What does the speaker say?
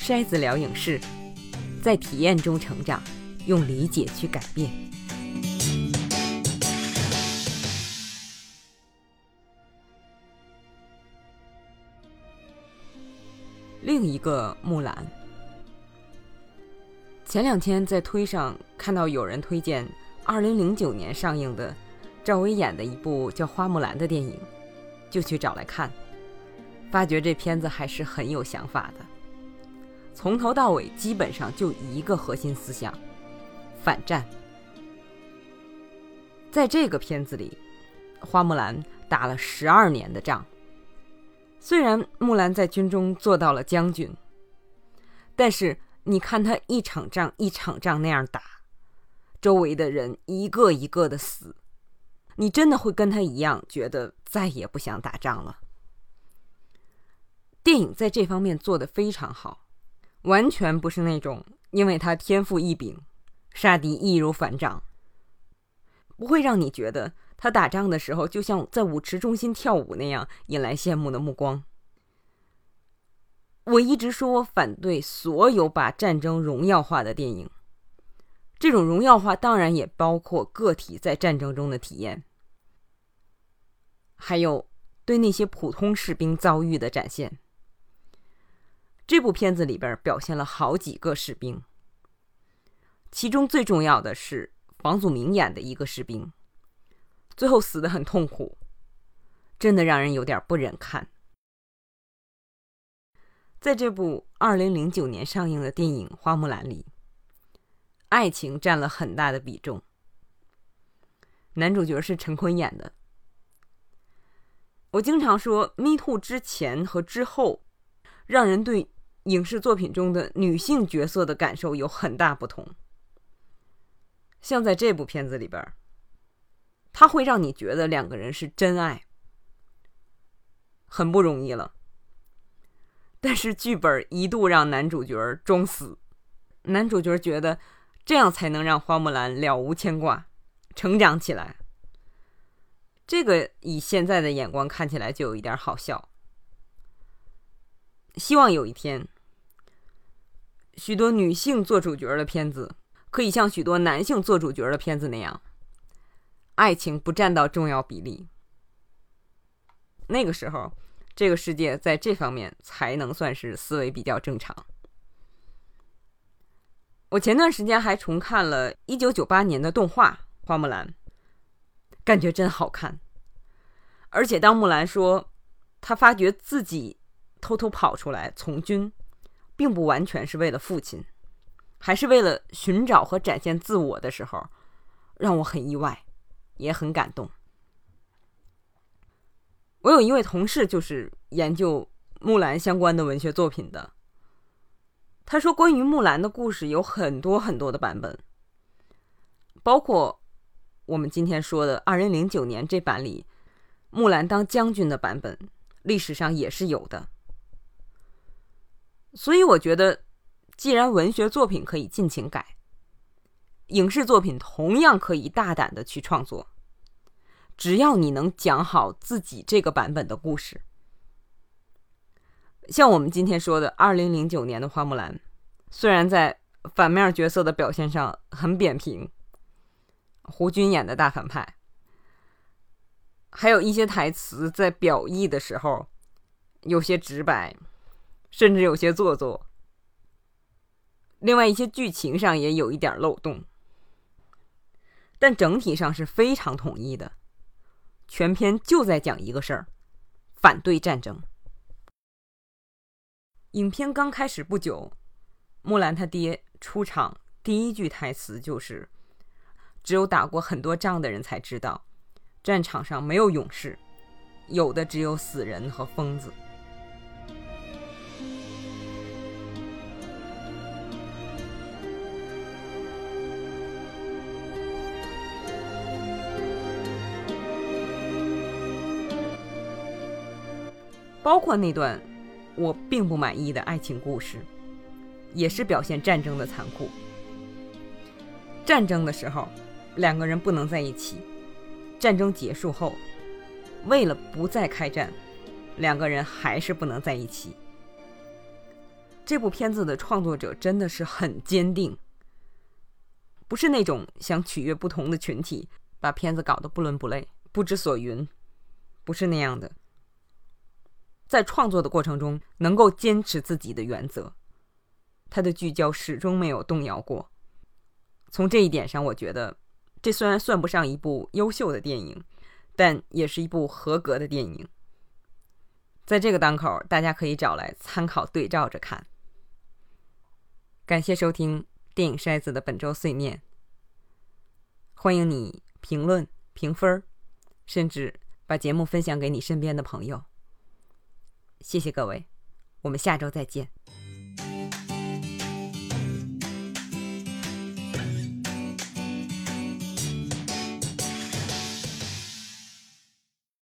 筛子聊影视，在体验中成长，用理解去改变。另一个木兰，前两天在推上看到有人推荐二零零九年上映的赵薇演的一部叫《花木兰》的电影，就去找来看，发觉这片子还是很有想法的。从头到尾基本上就一个核心思想：反战。在这个片子里，花木兰打了十二年的仗。虽然木兰在军中做到了将军，但是你看她一场仗一场仗那样打，周围的人一个一个的死，你真的会跟她一样觉得再也不想打仗了。电影在这方面做的非常好，完全不是那种因为他天赋异禀，杀敌易如反掌，不会让你觉得。他打仗的时候，就像在舞池中心跳舞那样，引来羡慕的目光。我一直说我反对所有把战争荣耀化的电影，这种荣耀化当然也包括个体在战争中的体验，还有对那些普通士兵遭遇的展现。这部片子里边表现了好几个士兵，其中最重要的是房祖名演的一个士兵。最后死的很痛苦，真的让人有点不忍看。在这部二零零九年上映的电影《花木兰》里，爱情占了很大的比重。男主角是陈坤演的。我经常说，Me Too 之前和之后，让人对影视作品中的女性角色的感受有很大不同。像在这部片子里边。他会让你觉得两个人是真爱，很不容易了。但是剧本一度让男主角装死，男主角觉得这样才能让花木兰了无牵挂，成长起来。这个以现在的眼光看起来就有一点好笑。希望有一天，许多女性做主角的片子可以像许多男性做主角的片子那样。爱情不占到重要比例，那个时候，这个世界在这方面才能算是思维比较正常。我前段时间还重看了一九九八年的动画《花木兰》，感觉真好看。而且当木兰说她发觉自己偷偷跑出来从军，并不完全是为了父亲，还是为了寻找和展现自我的时候，让我很意外。也很感动。我有一位同事，就是研究木兰相关的文学作品的。他说，关于木兰的故事有很多很多的版本，包括我们今天说的二零零九年这版里，木兰当将军的版本，历史上也是有的。所以我觉得，既然文学作品可以尽情改。影视作品同样可以大胆的去创作，只要你能讲好自己这个版本的故事。像我们今天说的二零零九年的花木兰，虽然在反面角色的表现上很扁平，胡军演的大反派，还有一些台词在表意的时候有些直白，甚至有些做作。另外一些剧情上也有一点漏洞。但整体上是非常统一的，全篇就在讲一个事儿：反对战争。影片刚开始不久，木兰他爹出场第一句台词就是：“只有打过很多仗的人才知道，战场上没有勇士，有的只有死人和疯子。”包括那段我并不满意的爱情故事，也是表现战争的残酷。战争的时候，两个人不能在一起；战争结束后，为了不再开战，两个人还是不能在一起。这部片子的创作者真的是很坚定，不是那种想取悦不同的群体，把片子搞得不伦不类、不知所云，不是那样的。在创作的过程中，能够坚持自己的原则，他的聚焦始终没有动摇过。从这一点上，我觉得这虽然算不上一部优秀的电影，但也是一部合格的电影。在这个档口，大家可以找来参考对照着看。感谢收听电影筛子的本周碎念，欢迎你评论、评分，甚至把节目分享给你身边的朋友。谢谢各位，我们下周再见。